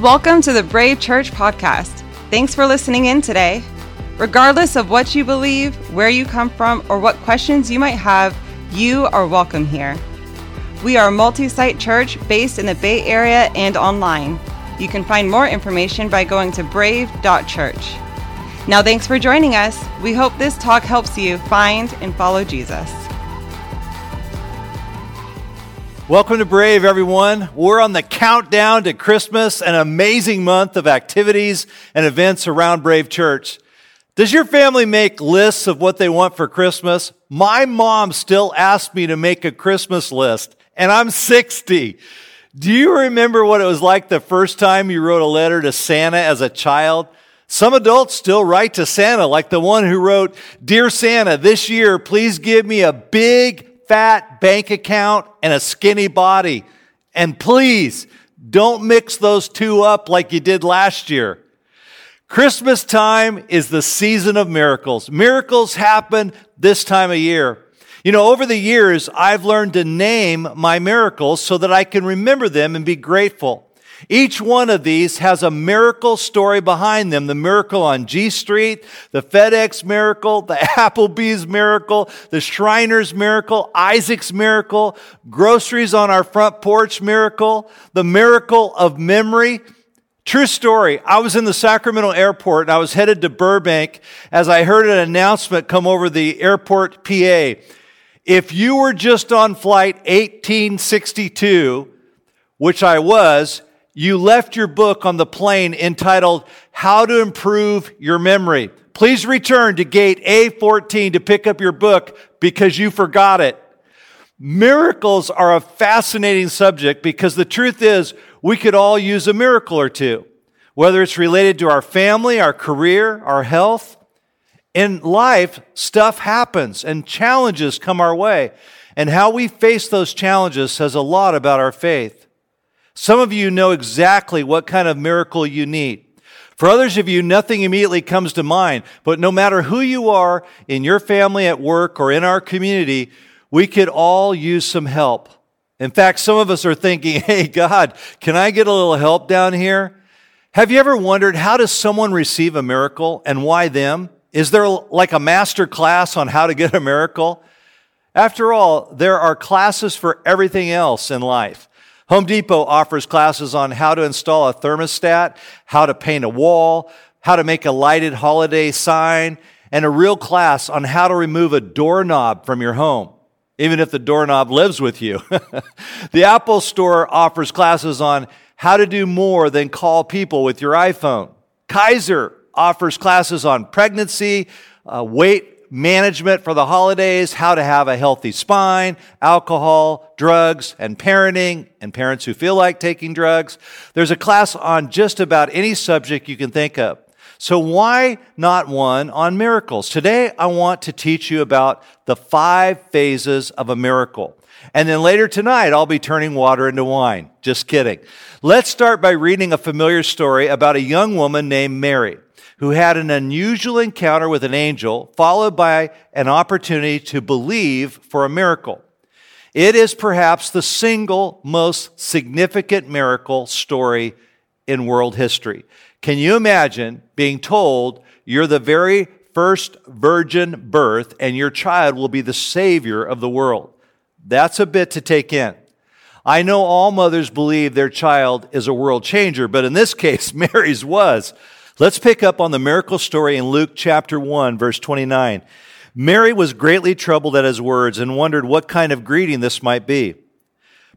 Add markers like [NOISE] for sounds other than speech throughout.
Welcome to the Brave Church podcast. Thanks for listening in today. Regardless of what you believe, where you come from, or what questions you might have, you are welcome here. We are a multi site church based in the Bay Area and online. You can find more information by going to brave.church. Now, thanks for joining us. We hope this talk helps you find and follow Jesus. Welcome to Brave, everyone. We're on the countdown to Christmas, an amazing month of activities and events around Brave Church. Does your family make lists of what they want for Christmas? My mom still asks me to make a Christmas list, and I'm 60. Do you remember what it was like the first time you wrote a letter to Santa as a child? Some adults still write to Santa, like the one who wrote, Dear Santa, this year, please give me a big, fat bank account and a skinny body. And please don't mix those two up like you did last year. Christmas time is the season of miracles. Miracles happen this time of year. You know, over the years, I've learned to name my miracles so that I can remember them and be grateful. Each one of these has a miracle story behind them. The miracle on G Street, the FedEx miracle, the [LAUGHS] Applebee's miracle, the Shriners miracle, Isaac's miracle, groceries on our front porch miracle, the miracle of memory. True story. I was in the Sacramento airport and I was headed to Burbank as I heard an announcement come over the airport PA. If you were just on flight 1862, which I was, you left your book on the plane entitled How to Improve Your Memory. Please return to gate A14 to pick up your book because you forgot it. Miracles are a fascinating subject because the truth is we could all use a miracle or two, whether it's related to our family, our career, our health. In life, stuff happens and challenges come our way. And how we face those challenges says a lot about our faith. Some of you know exactly what kind of miracle you need. For others of you, nothing immediately comes to mind, but no matter who you are in your family, at work, or in our community, we could all use some help. In fact, some of us are thinking, [LAUGHS] hey, God, can I get a little help down here? Have you ever wondered how does someone receive a miracle and why them? Is there like a master class on how to get a miracle? After all, there are classes for everything else in life. Home Depot offers classes on how to install a thermostat, how to paint a wall, how to make a lighted holiday sign, and a real class on how to remove a doorknob from your home, even if the doorknob lives with you. [LAUGHS] the Apple Store offers classes on how to do more than call people with your iPhone. Kaiser offers classes on pregnancy, uh, weight management for the holidays, how to have a healthy spine, alcohol, drugs, and parenting, and parents who feel like taking drugs. There's a class on just about any subject you can think of. So why not one on miracles? Today I want to teach you about the five phases of a miracle. And then later tonight, I'll be turning water into wine. Just kidding. Let's start by reading a familiar story about a young woman named Mary who had an unusual encounter with an angel, followed by an opportunity to believe for a miracle. It is perhaps the single most significant miracle story in world history. Can you imagine being told you're the very first virgin birth and your child will be the savior of the world? That's a bit to take in. I know all mothers believe their child is a world changer, but in this case, [LAUGHS] Mary's was. Let's pick up on the miracle story in Luke chapter 1, verse 29. Mary was greatly troubled at his words and wondered what kind of greeting this might be.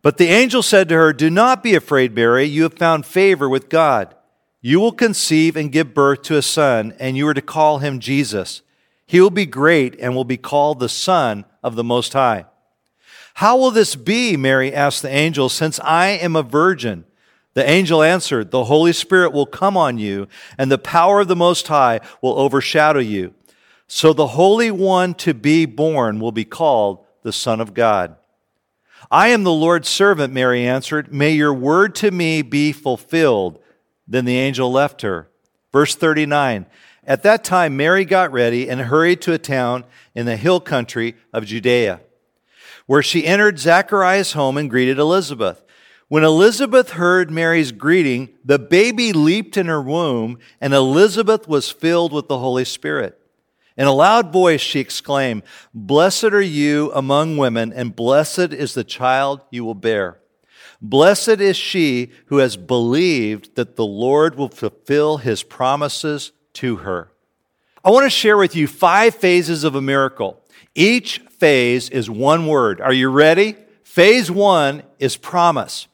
But the angel said to her, Do not be afraid, Mary. You have found favor with God. You will conceive and give birth to a son, and you are to call him Jesus. He will be great and will be called the Son of the Most High. How will this be? Mary asked the angel, since I am a virgin. The angel answered, The Holy Spirit will come on you, and the power of the Most High will overshadow you. So the Holy One to be born will be called the Son of God. I am the Lord's servant, Mary answered. May your word to me be fulfilled. Then the angel left her. Verse 39 At that time, Mary got ready and hurried to a town in the hill country of Judea, where she entered Zachariah's home and greeted Elizabeth. When Elizabeth heard Mary's greeting, the baby leaped in her womb, and Elizabeth was filled with the Holy Spirit. In a loud voice, she exclaimed, Blessed are you among women, and blessed is the child you will bear. Blessed is she who has believed that the Lord will fulfill his promises to her. I want to share with you five phases of a miracle. Each phase is one word. Are you ready? Phase one is promise.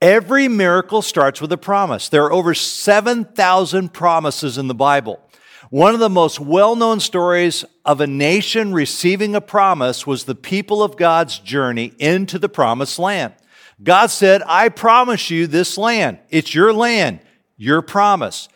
Every miracle starts with a promise. There are over 7,000 promises in the Bible. One of the most well known stories of a nation receiving a promise was the people of God's journey into the promised land. God said, I promise you this land. It's your land, your promise.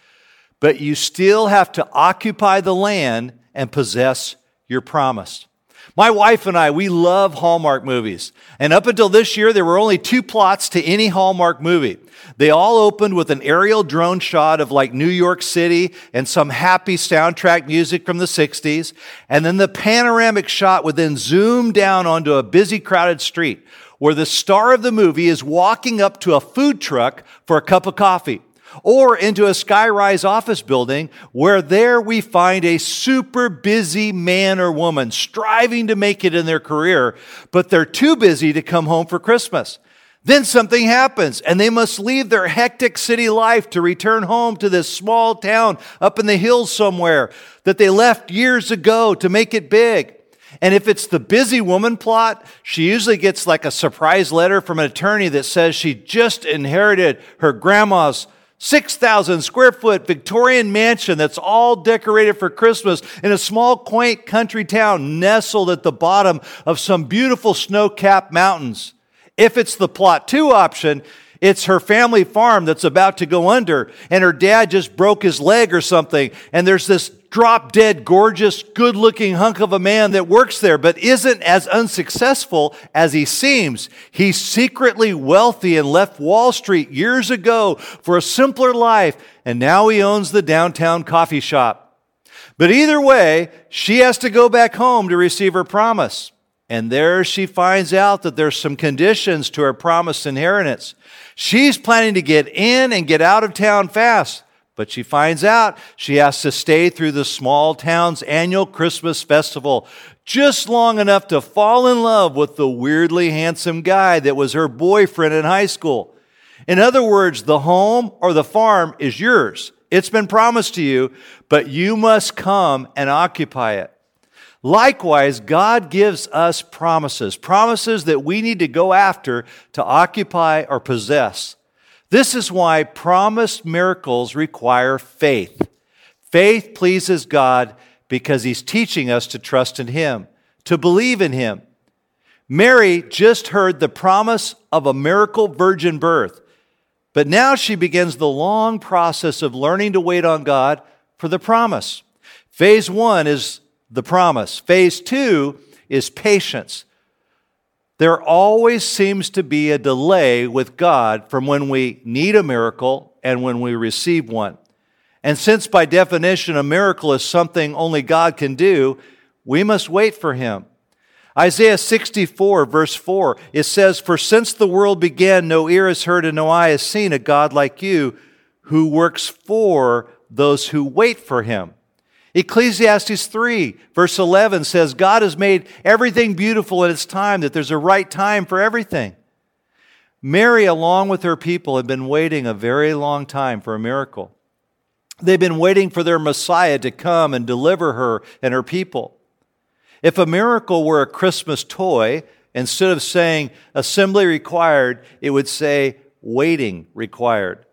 But you still have to occupy the land and possess your promise. My wife and I, we love Hallmark movies. And up until this year, there were only two plots to any Hallmark movie. They all opened with an aerial drone shot of like New York City and some happy soundtrack music from the 60s. And then the panoramic shot would then zoom down onto a busy, crowded street where the star of the movie is walking up to a food truck for a cup of coffee or into a skyrise office building where there we find a super busy man or woman striving to make it in their career, but they're too busy to come home for Christmas. Then something happens and they must leave their hectic city life to return home to this small town up in the hills somewhere that they left years ago to make it big. And if it's the busy woman plot, she usually gets like a surprise letter from an attorney that says she just inherited her grandma's 6,000 square foot Victorian mansion that's all decorated for Christmas in a small, quaint country town nestled at the bottom of some beautiful snow capped mountains. If it's the plot two option, it's her family farm that's about to go under, and her dad just broke his leg or something, and there's this drop dead, gorgeous, good looking hunk of a man that works there, but isn't as unsuccessful as he seems. He's secretly wealthy and left Wall Street years ago for a simpler life, and now he owns the downtown coffee shop. But either way, she has to go back home to receive her promise. And there she finds out that there's some conditions to her promised inheritance. She's planning to get in and get out of town fast. But she finds out she has to stay through the small town's annual Christmas festival just long enough to fall in love with the weirdly handsome guy that was her boyfriend in high school. In other words, the home or the farm is yours. It's been promised to you, but you must come and occupy it. Likewise, God gives us promises, promises that we need to go after to occupy or possess. This is why promised miracles require faith. Faith pleases God because He's teaching us to trust in Him, to believe in Him. Mary just heard the promise of a miracle virgin birth, but now she begins the long process of learning to wait on God for the promise. Phase one is the promise, phase two is patience there always seems to be a delay with God from when we need a miracle and when we receive one. And since by definition a miracle is something only God can do, we must wait for him. Isaiah 64, verse 4, it says, For since the world began, no ear has heard and no eye has seen a God like you who works for those who wait for him. Ecclesiastes 3, verse 11 says, God has made everything beautiful at its time, that there's a right time for everything. Mary, along with her people, had been waiting a very long time for a miracle. They've been waiting for their Messiah to come and deliver her and her people. If a miracle were a Christmas toy, instead of saying assembly required, it would say waiting required.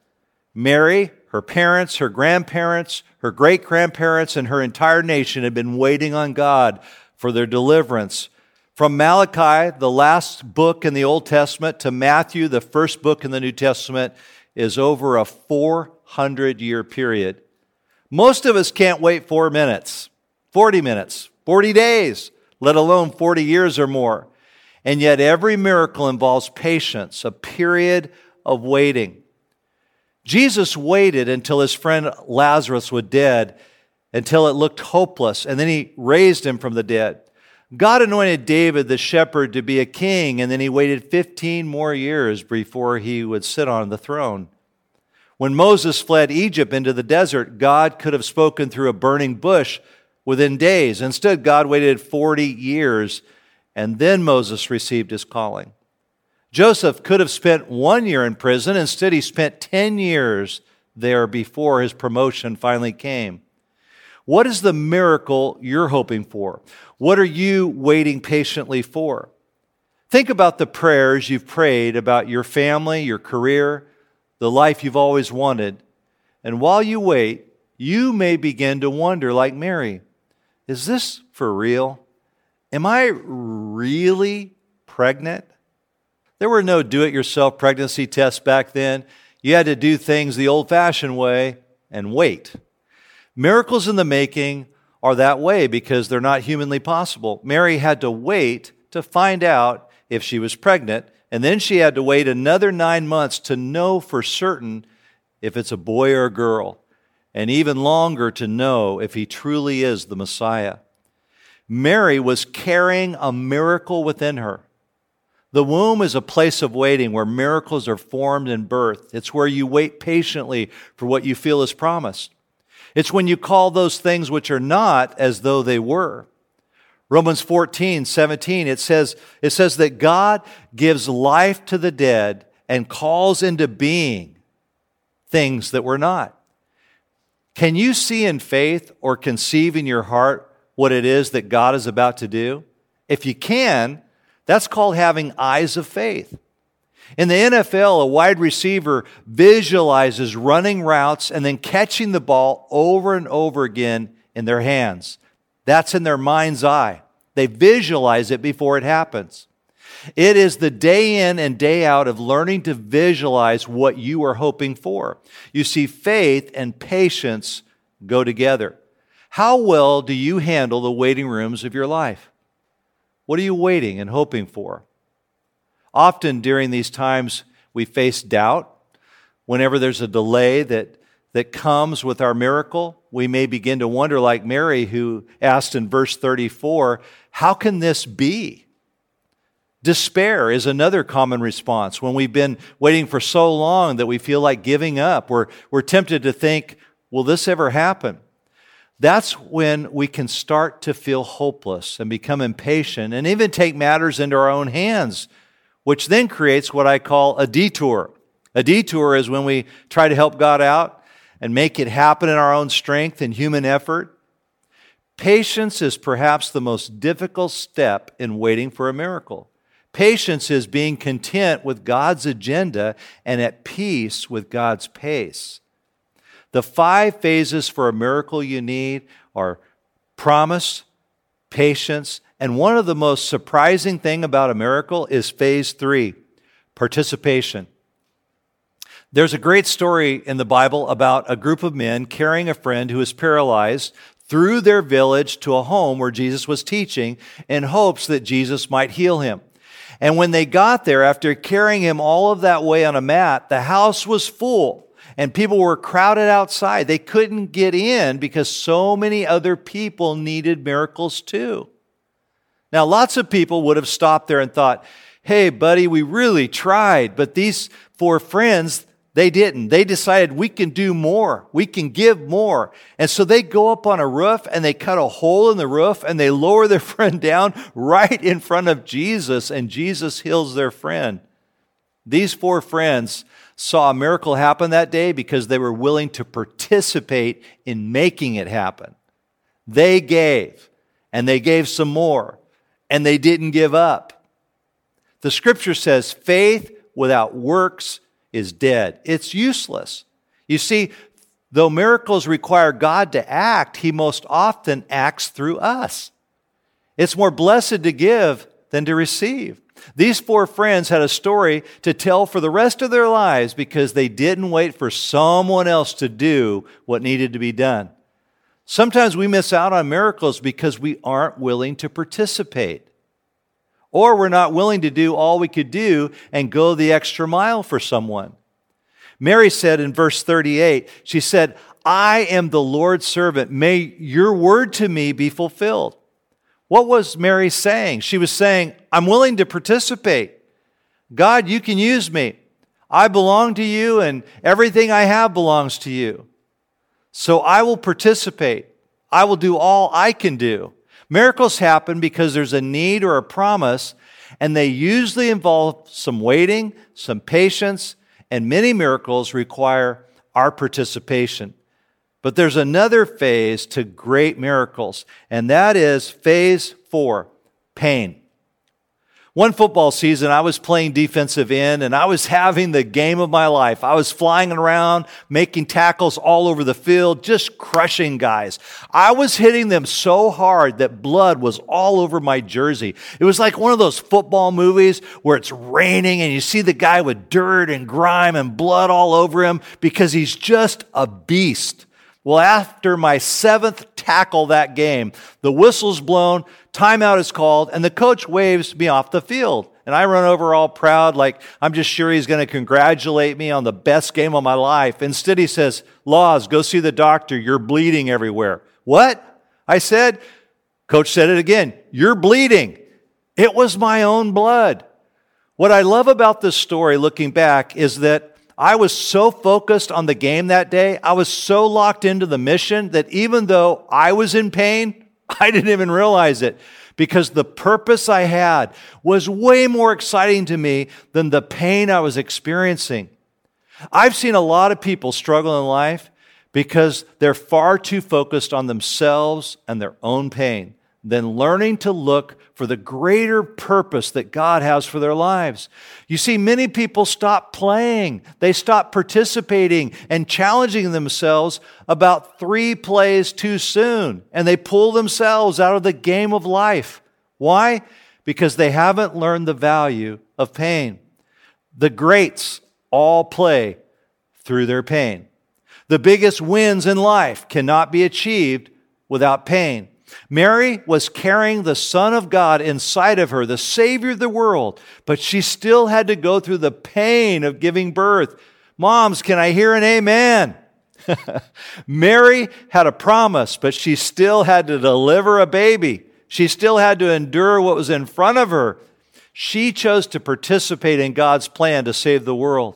Mary, her parents, her grandparents, her great grandparents, and her entire nation had been waiting on God for their deliverance. From Malachi, the last book in the Old Testament, to Matthew, the first book in the New Testament, is over a 400 year period. Most of us can't wait four minutes, 40 minutes, 40 days, let alone 40 years or more. And yet, every miracle involves patience, a period of waiting. Jesus waited until his friend Lazarus was dead, until it looked hopeless, and then he raised him from the dead. God anointed David the shepherd to be a king, and then he waited 15 more years before he would sit on the throne. When Moses fled Egypt into the desert, God could have spoken through a burning bush within days. Instead, God waited 40 years, and then Moses received his calling. Joseph could have spent one year in prison. Instead, he spent 10 years there before his promotion finally came. What is the miracle you're hoping for? What are you waiting patiently for? Think about the prayers you've prayed about your family, your career, the life you've always wanted. And while you wait, you may begin to wonder, like Mary, is this for real? Am I really pregnant? There were no do it yourself pregnancy tests back then. You had to do things the old fashioned way and wait. Miracles in the making are that way because they're not humanly possible. Mary had to wait to find out if she was pregnant, and then she had to wait another nine months to know for certain if it's a boy or a girl, and even longer to know if he truly is the Messiah. Mary was carrying a miracle within her. The womb is a place of waiting where miracles are formed and birthed. It's where you wait patiently for what you feel is promised. It's when you call those things which are not as though they were. Romans 14, 17, it says, it says that God gives life to the dead and calls into being things that were not. Can you see in faith or conceive in your heart what it is that God is about to do? If you can, that's called having eyes of faith. In the NFL, a wide receiver visualizes running routes and then catching the ball over and over again in their hands. That's in their mind's eye. They visualize it before it happens. It is the day in and day out of learning to visualize what you are hoping for. You see, faith and patience go together. How well do you handle the waiting rooms of your life? What are you waiting and hoping for? Often during these times, we face doubt. Whenever there's a delay that, that comes with our miracle, we may begin to wonder, like Mary, who asked in verse 34, How can this be? Despair is another common response when we've been waiting for so long that we feel like giving up. We're, we're tempted to think, Will this ever happen? That's when we can start to feel hopeless and become impatient and even take matters into our own hands which then creates what I call a detour. A detour is when we try to help God out and make it happen in our own strength and human effort. Patience is perhaps the most difficult step in waiting for a miracle. Patience is being content with God's agenda and at peace with God's pace. The five phases for a miracle you need are promise, patience, and one of the most surprising thing about a miracle is phase 3, participation. There's a great story in the Bible about a group of men carrying a friend who is paralyzed through their village to a home where Jesus was teaching in hopes that Jesus might heal him. And when they got there, after carrying him all of that way on a mat, the house was full and people were crowded outside. They couldn't get in because so many other people needed miracles too. Now, lots of people would have stopped there and thought, hey, buddy, we really tried, but these four friends, they didn't. They decided we can do more. We can give more. And so they go up on a roof and they cut a hole in the roof and they lower their [LAUGHS] friend down right in front of Jesus, and Jesus heals their friend. These four friends saw a miracle happen that day because they were willing to participate in making it happen. They gave, and they gave some more and they didn't give up. The scripture says faith without works is dead, it's useless. You see, though miracles require God to act, He most often acts through us. It's more blessed to give than to receive. These four friends had a story to tell for the rest of their lives because they didn't wait for someone else to do what needed to be done. Sometimes we miss out on miracles because we aren't willing to participate. Or we're not willing to do all we could do and go the extra mile for someone. Mary said in verse 38, she said, I am the Lord's servant. May your word to me be fulfilled. What was Mary saying? She was saying, I'm willing to participate. God, you can use me. I belong to you, and everything I have belongs to you. So I will participate. I will do all I can do. Miracles happen because there's a need or a promise, and they usually involve some waiting, some patience, and many miracles require our participation. But there's another phase to great miracles, and that is phase four pain. One football season, I was playing defensive end and I was having the game of my life. I was flying around, making tackles all over the field, just crushing guys. I was hitting them so hard that blood was all over my jersey. It was like one of those football movies where it's raining and you see the guy with dirt and grime and blood all over him because he's just a beast. Well, after my seventh tackle that game, the whistle's blown, timeout is called, and the coach waves me off the field. And I run over all proud, like I'm just sure he's going to congratulate me on the best game of my life. Instead, he says, Laws, go see the doctor. You're bleeding everywhere. What? I said, Coach said it again. You're bleeding. It was my own blood. What I love about this story, looking back, is that I was so focused on the game that day. I was so locked into the mission that even though I was in pain, [LAUGHS] I didn't even realize it because the purpose I had was way more exciting to me than the pain I was experiencing. I've seen a lot of people struggle in life because they're far too focused on themselves and their own pain than learning to look for the greater purpose that God has for their lives. You see, many people stop playing, they stop participating and challenging themselves about three plays too soon, and they pull themselves out of the game of life. Why? Because they haven't learned the value of pain. The greats all play through their pain. The biggest wins in life cannot be achieved without pain. Mary was carrying the Son of God inside of her, the Savior of the world, but she still had to go through the pain of giving birth. Moms, can I hear an amen? [LAUGHS] Mary had a promise, but she still had to deliver a baby. She still had to endure what was in front of her. She chose to participate in God's plan to save the world.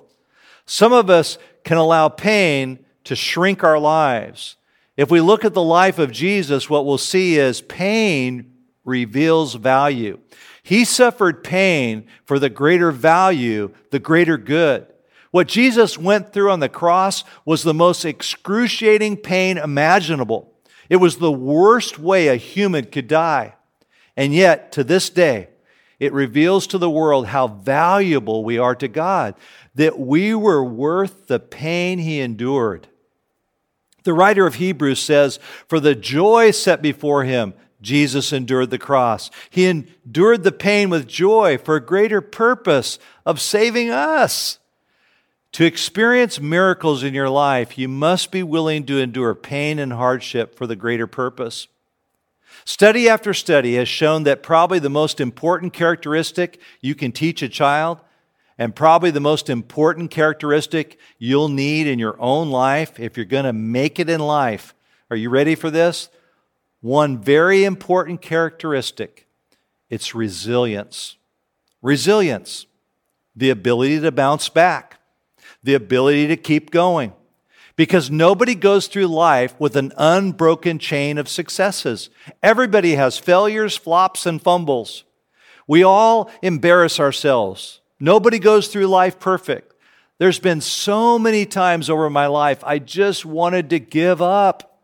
Some of us can allow pain to shrink our lives. If we look at the life of Jesus, what we'll see is pain reveals value. He suffered pain for the greater value, the greater good. What Jesus went through on the cross was the most excruciating pain imaginable. It was the worst way a human could die. And yet, to this day, it reveals to the world how valuable we are to God, that we were worth the pain he endured. The writer of Hebrews says, For the joy set before him, Jesus endured the cross. He endured the pain with joy for a greater purpose of saving us. To experience miracles in your life, you must be willing to endure pain and hardship for the greater purpose. Study after study has shown that probably the most important characteristic you can teach a child and probably the most important characteristic you'll need in your own life if you're going to make it in life. Are you ready for this? One very important characteristic it's resilience. Resilience, the ability to bounce back, the ability to keep going. Because nobody goes through life with an unbroken chain of successes. Everybody has failures, flops, and fumbles. We all embarrass ourselves. Nobody goes through life perfect. There's been so many times over my life I just wanted to give up.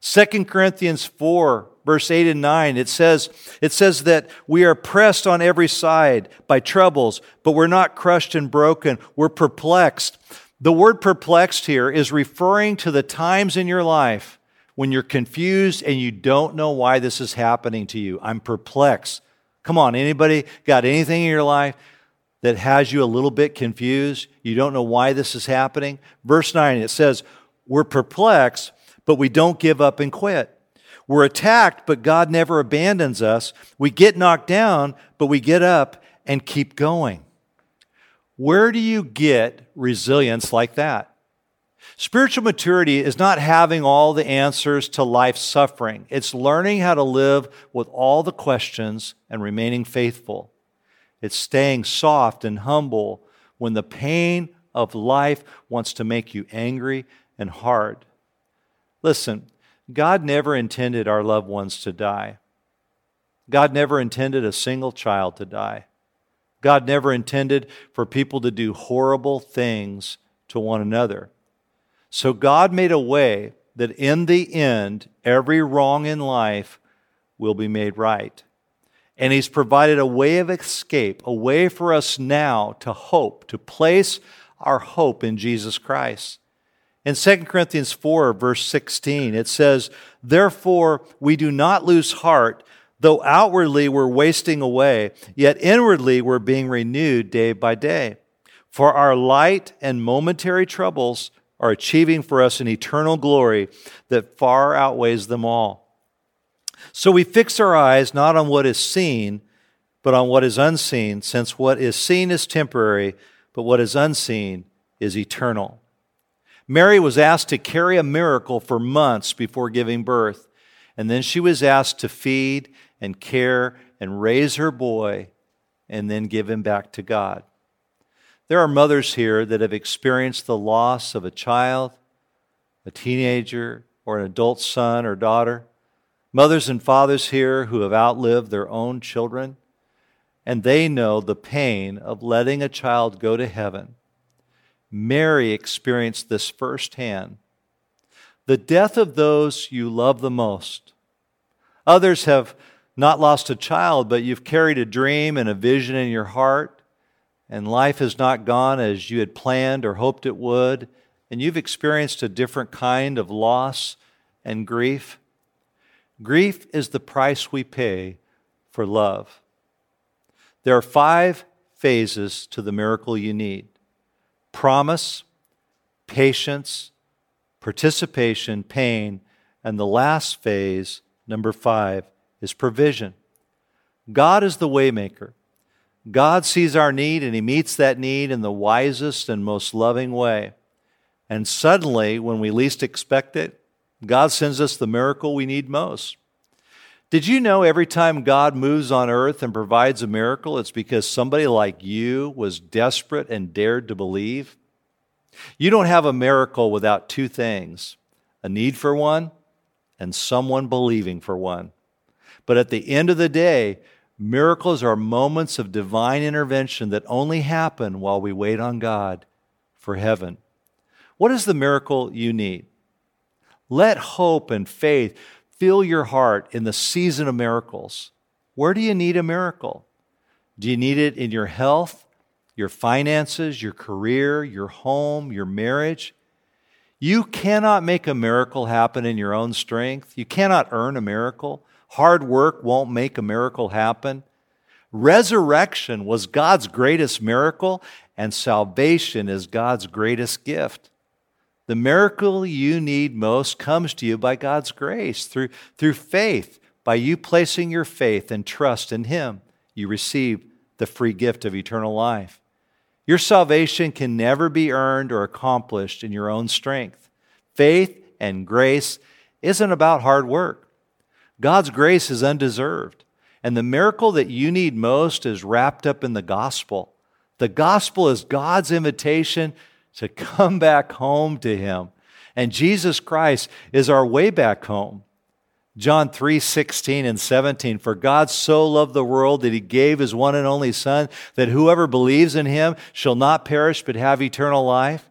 2 Corinthians 4 verse 8 and 9 it says it says that we are pressed on every side by troubles but we're not crushed and broken. We're perplexed. The word perplexed here is referring to the times in your life when you're confused and you don't know why this is happening to you. I'm perplexed. Come on anybody got anything in your life that has you a little bit confused. You don't know why this is happening. Verse 9, it says, We're perplexed, but we don't give up and quit. We're attacked, but God never abandons us. We get knocked down, but we get up and keep going. Where do you get resilience like that? Spiritual maturity is not having all the answers to life's suffering. It's learning how to live with all the questions and remaining faithful. It's staying soft and humble when the pain of life wants to make you angry and hard. Listen, God never intended our loved ones to die. God never intended a single child to die. God never intended for people to do horrible things to one another. So God made a way that in the end, every wrong in life will be made right. And He's provided a way of escape, a way for us now to hope, to place our hope in Jesus Christ. In 2 Corinthians 4, verse 16, it says, Therefore, we do not lose heart, though outwardly we're wasting away, yet inwardly we're being renewed day by day. For our light and momentary troubles are achieving for us an eternal glory that far outweighs them all. So we fix our eyes not on what is seen, but on what is unseen, since what is seen is temporary, but what is unseen is eternal. Mary was asked to carry a miracle for months before giving birth, and then she was asked to feed and care and raise her boy and then give him back to God. There are mothers here that have experienced the loss of a child, a teenager, or an adult son or daughter. Mothers and fathers here who have outlived their own children, and they know the pain of letting a child go to heaven Mary experienced this firsthand. The death of those you love the most. Others have not lost a child, but you've carried a dream and a vision in your heart, and life has not gone as you had planned or hoped it would, and you've experienced a different kind of loss and grief. Grief is the price we pay for love. There are five phases to the miracle you need promise, patience, participation, pain, and the last phase, number five, is provision. God is the waymaker. God sees our need and He meets that need in the wisest and most loving way. And suddenly, when we least expect it, God sends us the miracle we need most. Did you know every time God moves on earth and provides a miracle, it's because somebody like you was desperate and dared to believe? You don't have a miracle without two things a need for one and someone believing for one. But at the end of the day, miracles are moments of divine intervention that only happen while we wait on God for heaven. What is the miracle you need? Let hope and faith fill your heart in the season of miracles. Where do you need a miracle? Do you need it in your health, your finances, your career, your home, your marriage? You cannot make a miracle happen in your own strength. You cannot earn a miracle. Hard work won't make a miracle happen. Resurrection was God's greatest miracle, and salvation is God's greatest gift. The miracle you need most comes to you by God's grace, through, through faith. By you placing your faith and trust in Him, you receive the free gift of eternal life. Your salvation can never be earned or accomplished in your own strength. Faith and grace isn't about hard work. God's grace is undeserved. And the miracle that you need most is wrapped up in the gospel. The gospel is God's invitation to come back home to Him. And Jesus Christ is our way back home. John 3 16 and 17. For God so loved the world that he gave his one and only Son, that whoever believes in him shall not perish but have eternal life.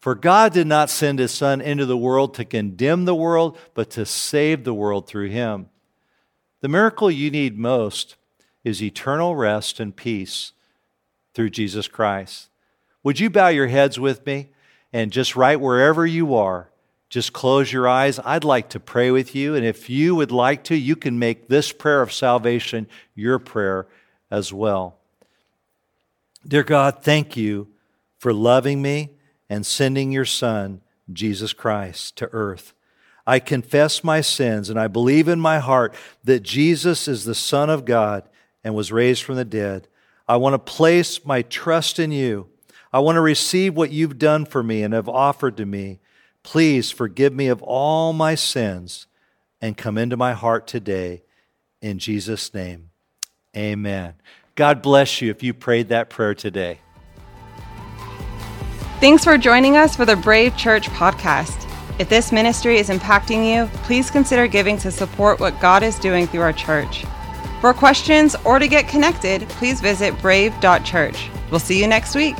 For God did not send his Son into the world to condemn the world, but to save the world through him. The miracle you need most is eternal rest and peace through Jesus Christ. Would you bow your heads with me and just right wherever you are, just close your eyes? I'd like to pray with you. And if you would like to, you can make this prayer of salvation your prayer as well. Dear God, thank you for loving me and sending your Son, Jesus Christ, to earth. I confess my sins and I believe in my heart that Jesus is the Son of God and was raised from the dead. I want to place my trust in you. I want to receive what you've done for me and have offered to me. Please forgive me of all my sins and come into my heart today. In Jesus' name, amen. God bless you if you prayed that prayer today. Thanks for joining us for the Brave Church podcast. If this ministry is impacting you, please consider giving to support what God is doing through our church. For questions or to get connected, please visit brave.church. We'll see you next week.